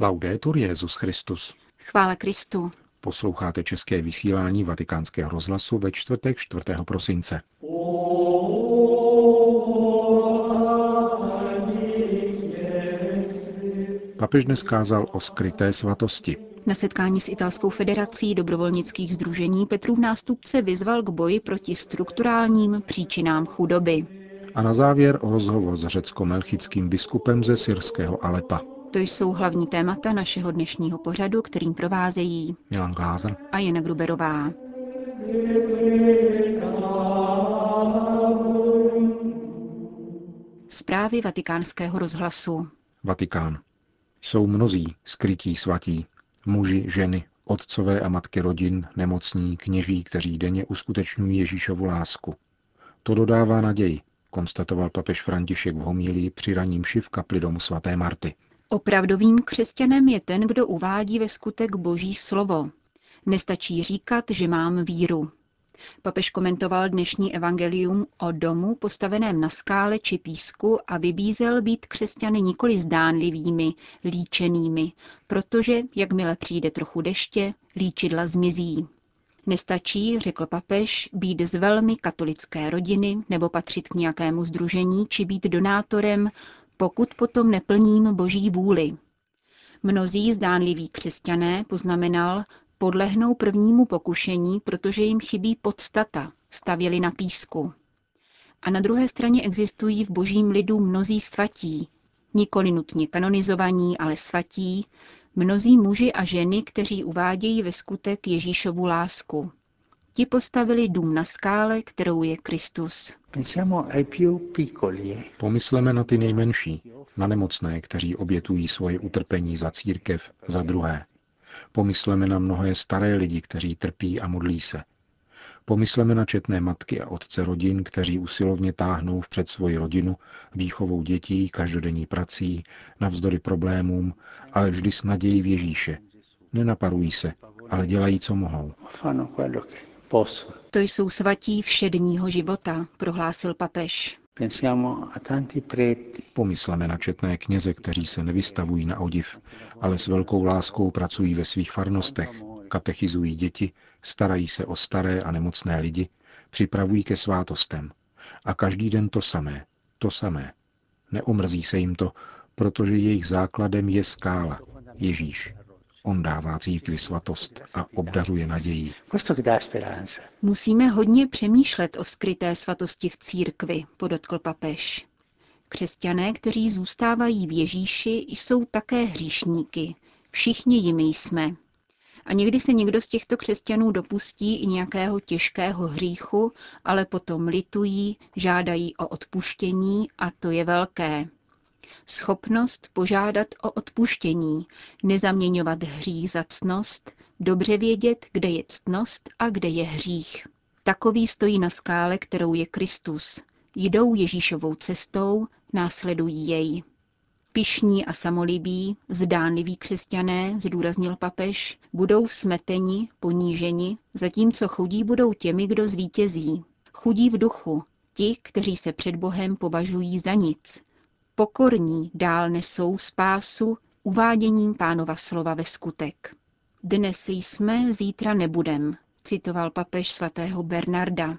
Laudetur Jezus Christus. Chvála Kristu. Posloucháte české vysílání Vatikánského rozhlasu ve čtvrtek 4. prosince. Papež dnes kázal o skryté svatosti. Na setkání s Italskou federací dobrovolnických združení Petrův nástupce vyzval k boji proti strukturálním příčinám chudoby. A na závěr rozhovor s řecko-melchickým biskupem ze syrského Alepa. To jsou hlavní témata našeho dnešního pořadu, kterým provázejí Milan Glázer a Jana Gruberová. Zprávy vatikánského rozhlasu. Vatikán. Jsou mnozí skrytí svatí, muži, ženy, otcové a matky rodin, nemocní, kněží, kteří denně uskutečňují Ježíšovu lásku. To dodává naději, konstatoval papež František v homílii při raním v kapli domu svaté Marty. Opravdovým křesťanem je ten, kdo uvádí ve skutek Boží slovo. Nestačí říkat, že mám víru. Papež komentoval dnešní evangelium o domu postaveném na skále či písku a vybízel být křesťany nikoli zdánlivými, líčenými, protože, jakmile přijde trochu deště, líčidla zmizí. Nestačí, řekl papež, být z velmi katolické rodiny nebo patřit k nějakému združení či být donátorem, pokud potom neplním boží vůli. Mnozí zdánliví křesťané, poznamenal, podlehnou prvnímu pokušení, protože jim chybí podstata, stavěli na písku. A na druhé straně existují v božím lidu mnozí svatí, nikoli nutně kanonizovaní, ale svatí, mnozí muži a ženy, kteří uvádějí ve skutek Ježíšovu lásku. Ti postavili dům na skále, kterou je Kristus. Pomysleme na ty nejmenší, na nemocné, kteří obětují svoje utrpení za církev, za druhé. Pomysleme na mnohé staré lidi, kteří trpí a modlí se. Pomysleme na četné matky a otce rodin, kteří usilovně táhnou vpřed svoji rodinu, výchovou dětí, každodenní prací, navzdory problémům, ale vždy s nadějí v Ježíše. Nenaparují se, ale dělají, co mohou. To jsou svatí všedního života, prohlásil papež. Pomysleme na četné kněze, kteří se nevystavují na odiv, ale s velkou láskou pracují ve svých farnostech, katechizují děti, starají se o staré a nemocné lidi, připravují ke svátostem. A každý den to samé, to samé. Neomrzí se jim to, protože jejich základem je skála, Ježíš. On dává církvi svatost a obdařuje naději. Musíme hodně přemýšlet o skryté svatosti v církvi, podotkl papež. Křesťané, kteří zůstávají v Ježíši, jsou také hříšníky. Všichni jimi jsme. A někdy se někdo z těchto křesťanů dopustí i nějakého těžkého hříchu, ale potom litují, žádají o odpuštění a to je velké. Schopnost požádat o odpuštění, nezaměňovat hřích za ctnost, dobře vědět, kde je ctnost a kde je hřích. Takový stojí na skále, kterou je Kristus. Jdou Ježíšovou cestou, následují jej. Pišní a samolibí, zdánliví křesťané, zdůraznil papež, budou smeteni, poníženi, zatímco chudí budou těmi, kdo zvítězí. Chudí v duchu, ti, kteří se před Bohem považují za nic, Pokorní dál nesou spásu uváděním pánova slova ve skutek. Dnes jsme, zítra nebudem, citoval papež svatého Bernarda.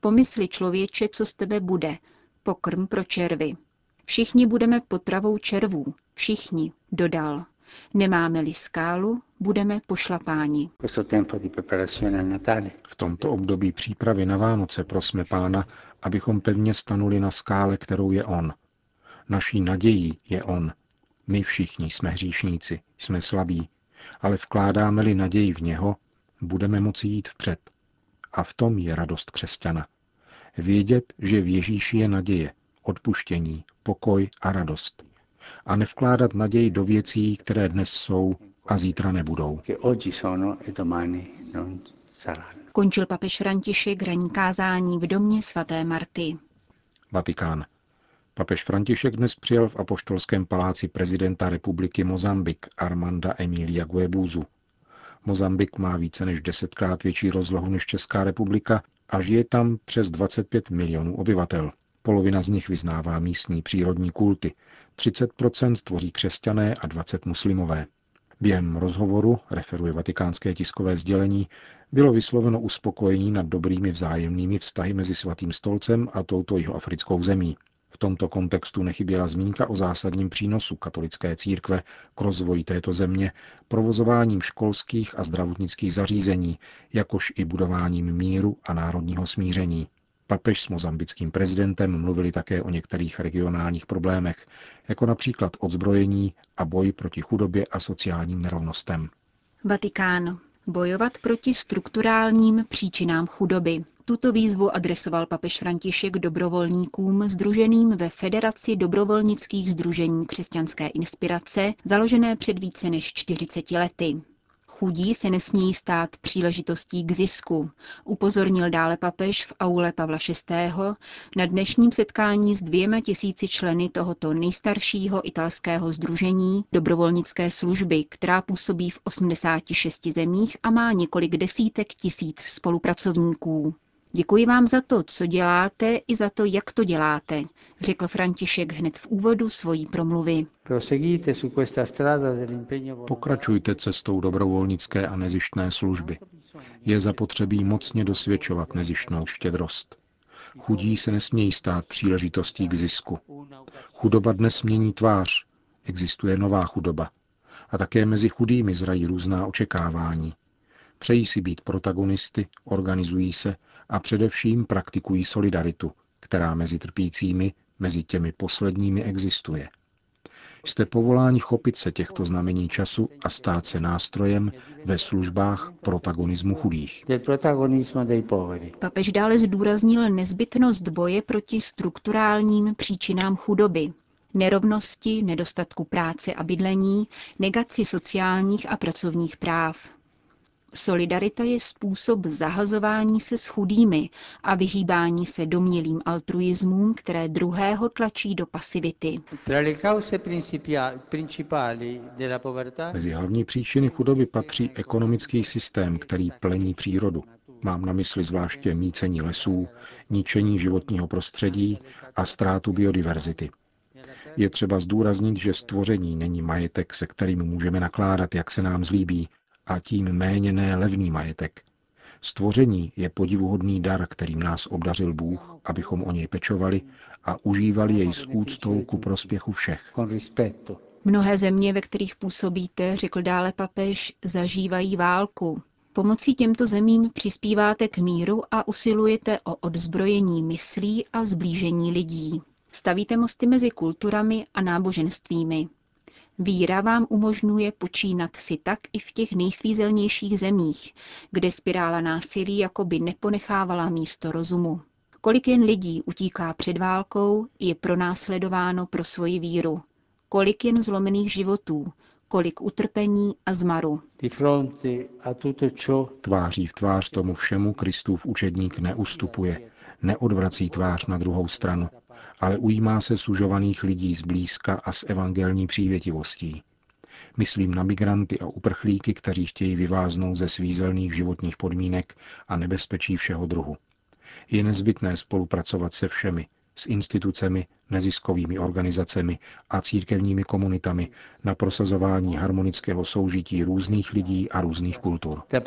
Pomysli člověče, co z tebe bude, pokrm pro červy. Všichni budeme potravou červů, všichni, dodal. Nemáme-li skálu, budeme pošlapáni. V tomto období přípravy na Vánoce prosme Pána, abychom pevně stanuli na skále, kterou je On, Naší nadějí je On. My všichni jsme hříšníci, jsme slabí, ale vkládáme-li naději v něho, budeme moci jít vpřed. A v tom je radost křesťana. Vědět, že v Ježíši je naděje, odpuštění, pokoj a radost. A nevkládat naději do věcí, které dnes jsou a zítra nebudou. E Končil papež František ranní kázání v domě svaté Marty. Vatikán. Papež František dnes přijel v apoštolském paláci prezidenta republiky Mozambik Armanda Emilia Guebuzu. Mozambik má více než desetkrát větší rozlohu než Česká republika a žije tam přes 25 milionů obyvatel. Polovina z nich vyznává místní přírodní kulty, 30% tvoří křesťané a 20 muslimové. Během rozhovoru, referuje vatikánské tiskové sdělení, bylo vysloveno uspokojení nad dobrými vzájemnými vztahy mezi Svatým stolcem a touto jihoafrickou zemí. V tomto kontextu nechyběla zmínka o zásadním přínosu katolické církve k rozvoji této země provozováním školských a zdravotnických zařízení, jakož i budováním míru a národního smíření. Papež s mozambickým prezidentem mluvili také o některých regionálních problémech, jako například odzbrojení a boj proti chudobě a sociálním nerovnostem. Vatikán. Bojovat proti strukturálním příčinám chudoby. Tuto výzvu adresoval papež František dobrovolníkům združeným ve Federaci dobrovolnických združení křesťanské inspirace, založené před více než 40 lety. Chudí se nesmějí stát příležitostí k zisku, upozornil dále papež v aule Pavla VI. na dnešním setkání s dvěma tisíci členy tohoto nejstaršího italského združení dobrovolnické služby, která působí v 86 zemích a má několik desítek tisíc spolupracovníků. Děkuji vám za to, co děláte i za to, jak to děláte, řekl František hned v úvodu svojí promluvy. Pokračujte cestou dobrovolnické a nezištné služby. Je zapotřebí mocně dosvědčovat nezištnou štědrost. Chudí se nesmějí stát příležitostí k zisku. Chudoba dnes mění tvář. Existuje nová chudoba. A také mezi chudými zrají různá očekávání. Přejí si být protagonisty, organizují se a především praktikují solidaritu, která mezi trpícími, mezi těmi posledními existuje. Jste povoláni chopit se těchto znamení času a stát se nástrojem ve službách protagonismu chudých. Papež dále zdůraznil nezbytnost boje proti strukturálním příčinám chudoby, nerovnosti, nedostatku práce a bydlení, negaci sociálních a pracovních práv. Solidarita je způsob zahazování se s chudými a vyhýbání se domělým altruismům, které druhého tlačí do pasivity. Mezi hlavní příčiny chudoby patří ekonomický systém, který plení přírodu. Mám na mysli zvláště mícení lesů, ničení životního prostředí a ztrátu biodiverzity. Je třeba zdůraznit, že stvoření není majetek, se kterým můžeme nakládat, jak se nám zlíbí, a tím méně ne levný majetek. Stvoření je podivuhodný dar, kterým nás obdařil Bůh, abychom o něj pečovali a užívali jej s úctou ku prospěchu všech. Mnohé země, ve kterých působíte, řekl dále papež, zažívají válku. Pomocí těmto zemím přispíváte k míru a usilujete o odzbrojení myslí a zblížení lidí. Stavíte mosty mezi kulturami a náboženstvími. Víra vám umožňuje počínat si tak i v těch nejsvízelnějších zemích, kde spirála násilí jakoby neponechávala místo rozumu. Kolik jen lidí utíká před válkou, je pronásledováno pro svoji víru. Kolik jen zlomených životů, kolik utrpení a zmaru. Tváří v tvář tomu všemu Kristův učedník neustupuje, neodvrací tvář na druhou stranu, ale ujímá se sužovaných lidí zblízka a s evangelní přívětivostí. Myslím na migranty a uprchlíky, kteří chtějí vyváznout ze svízelných životních podmínek a nebezpečí všeho druhu. Je nezbytné spolupracovat se všemi, s institucemi, neziskovými organizacemi a církevními komunitami na prosazování harmonického soužití různých lidí a různých kultur. E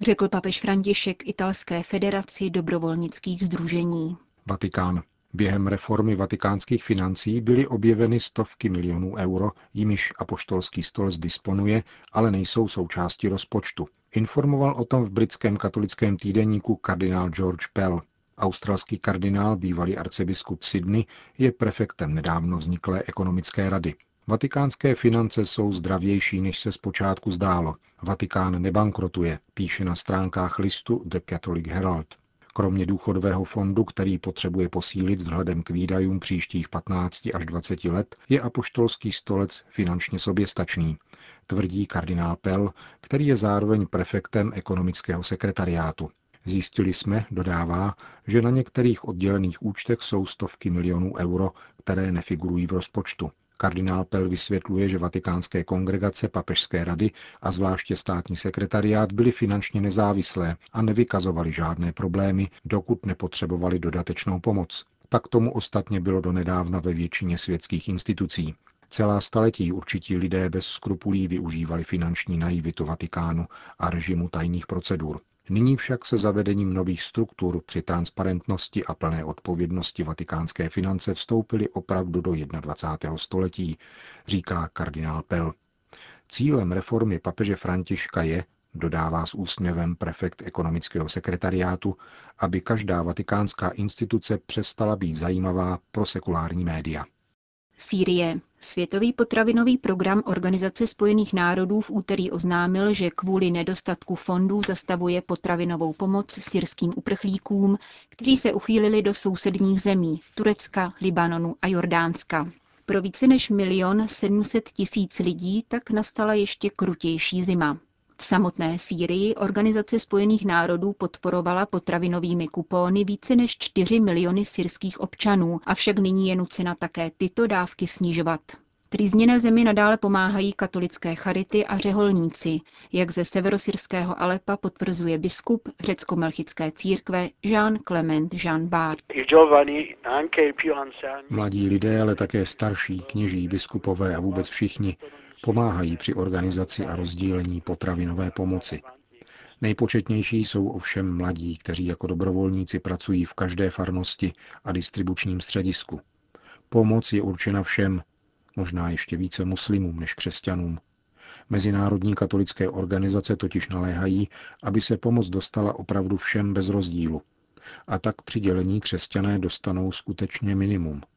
Řekl papež František italské federaci dobrovolnických združení. Vatikán. Během reformy vatikánských financí byly objeveny stovky milionů euro, jimiž apoštolský stolec disponuje, ale nejsou součástí rozpočtu. Informoval o tom v britském katolickém týdeníku kardinál George Pell. Australský kardinál, bývalý arcibiskup Sydney, je prefektem nedávno vzniklé ekonomické rady. Vatikánské finance jsou zdravější, než se zpočátku zdálo. Vatikán nebankrotuje, píše na stránkách listu The Catholic Herald. Kromě důchodového fondu, který potřebuje posílit vzhledem k výdajům příštích 15 až 20 let, je apoštolský stolec finančně soběstačný, tvrdí kardinál Pell, který je zároveň prefektem ekonomického sekretariátu. Zjistili jsme, dodává, že na některých oddělených účtech jsou stovky milionů euro, které nefigurují v rozpočtu. Kardinál Pell vysvětluje, že vatikánské kongregace, papežské rady a zvláště státní sekretariát byly finančně nezávislé a nevykazovaly žádné problémy, dokud nepotřebovali dodatečnou pomoc. Tak tomu ostatně bylo donedávna ve většině světských institucí. Celá staletí určití lidé bez skrupulí využívali finanční naivitu Vatikánu a režimu tajných procedur. Nyní však se zavedením nových struktur při transparentnosti a plné odpovědnosti vatikánské finance vstoupily opravdu do 21. století, říká kardinál Pell. Cílem reformy papeže Františka je, dodává s úsměvem prefekt ekonomického sekretariátu, aby každá vatikánská instituce přestala být zajímavá pro sekulární média. Sýrie. Světový potravinový program Organizace spojených národů v úterý oznámil, že kvůli nedostatku fondů zastavuje potravinovou pomoc syrským uprchlíkům, kteří se uchýlili do sousedních zemí Turecka, Libanonu a Jordánska. Pro více než milion 700 tisíc lidí tak nastala ještě krutější zima. V samotné Sýrii Organizace spojených národů podporovala potravinovými kupóny více než 4 miliony syrských občanů, avšak nyní je nucena také tyto dávky snižovat. Trýzněné zemi nadále pomáhají katolické charity a řeholníci, jak ze severosyrského Alepa potvrzuje biskup řecko-melchické církve Jean Clement Jean Bart. Mladí lidé, ale také starší, kněží, biskupové a vůbec všichni pomáhají při organizaci a rozdílení potravinové pomoci. Nejpočetnější jsou ovšem mladí, kteří jako dobrovolníci pracují v každé farnosti a distribučním středisku. Pomoc je určena všem, možná ještě více muslimům než křesťanům. Mezinárodní katolické organizace totiž naléhají, aby se pomoc dostala opravdu všem bez rozdílu. A tak přidělení křesťané dostanou skutečně minimum –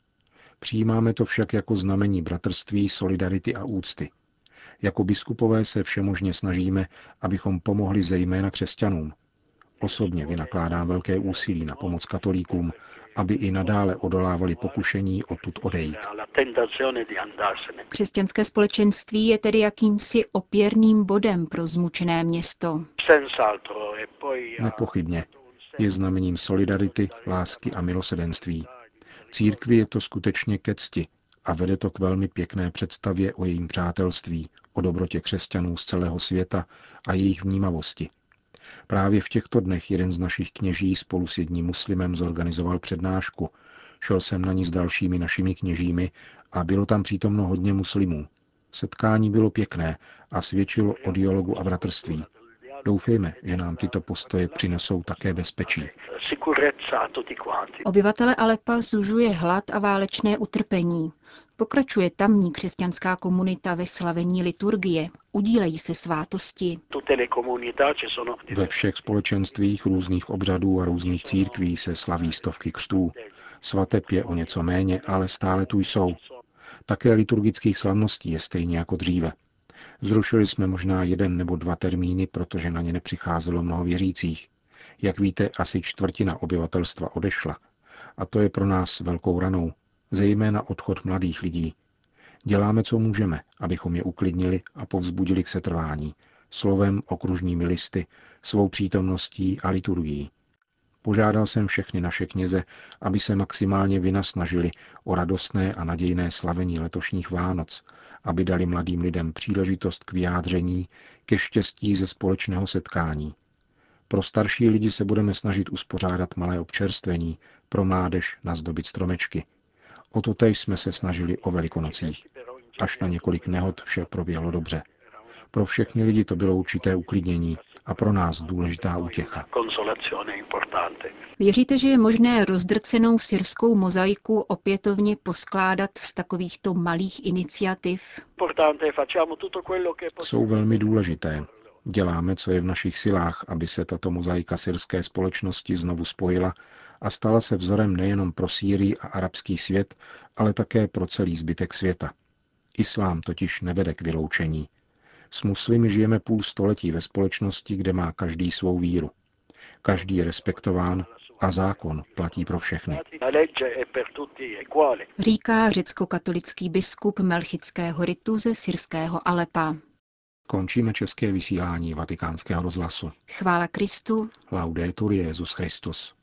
Přijímáme to však jako znamení bratrství, solidarity a úcty. Jako biskupové se všemožně snažíme, abychom pomohli zejména křesťanům. Osobně vynakládám velké úsilí na pomoc katolíkům, aby i nadále odolávali pokušení odtud odejít. Křesťanské společenství je tedy jakýmsi opěrným bodem pro zmučené město. Nepochybně. Je znamením solidarity, lásky a milosedenství. Církvi je to skutečně ke cti a vede to k velmi pěkné představě o jejím přátelství, o dobrotě křesťanů z celého světa a jejich vnímavosti. Právě v těchto dnech jeden z našich kněží spolu s jedním muslimem zorganizoval přednášku. Šel jsem na ní s dalšími našimi kněžími a bylo tam přítomno hodně muslimů. Setkání bylo pěkné a svědčilo o dialogu a bratrství. Doufejme, že nám tyto postoje přinesou také bezpečí. Obyvatele Alepa zužuje hlad a válečné utrpení. Pokračuje tamní křesťanská komunita ve slavení liturgie. Udílejí se svátosti. Ve všech společenstvích různých obřadů a různých církví se slaví stovky křtů. Svateb je o něco méně, ale stále tu jsou. Také liturgických slavností je stejně jako dříve. Zrušili jsme možná jeden nebo dva termíny, protože na ně nepřicházelo mnoho věřících. Jak víte, asi čtvrtina obyvatelstva odešla. A to je pro nás velkou ranou, zejména odchod mladých lidí. Děláme, co můžeme, abychom je uklidnili a povzbudili k setrvání, slovem, okružními listy, svou přítomností a liturgií. Požádal jsem všechny naše kněze, aby se maximálně vynasnažili o radostné a nadějné slavení letošních Vánoc, aby dali mladým lidem příležitost k vyjádření, ke štěstí ze společného setkání. Pro starší lidi se budeme snažit uspořádat malé občerstvení, pro mládež nazdobit stromečky. O to tež jsme se snažili o velikonocích. Až na několik nehod vše proběhlo dobře. Pro všechny lidi to bylo určité uklidnění a pro nás důležitá útěcha. Věříte, že je možné rozdrcenou syrskou mozaiku opětovně poskládat z takovýchto malých iniciativ? Jsou velmi důležité. Děláme, co je v našich silách, aby se tato mozaika syrské společnosti znovu spojila a stala se vzorem nejenom pro Sýrii a arabský svět, ale také pro celý zbytek světa. Islám totiž nevede k vyloučení. S muslimy žijeme půl století ve společnosti, kde má každý svou víru. Každý je respektován a zákon platí pro všechny. Říká řecko-katolický biskup Melchického ritu ze syrského Alepa. Končíme české vysílání vatikánského rozhlasu. Chvála Kristu. Laudetur Jezus Christus.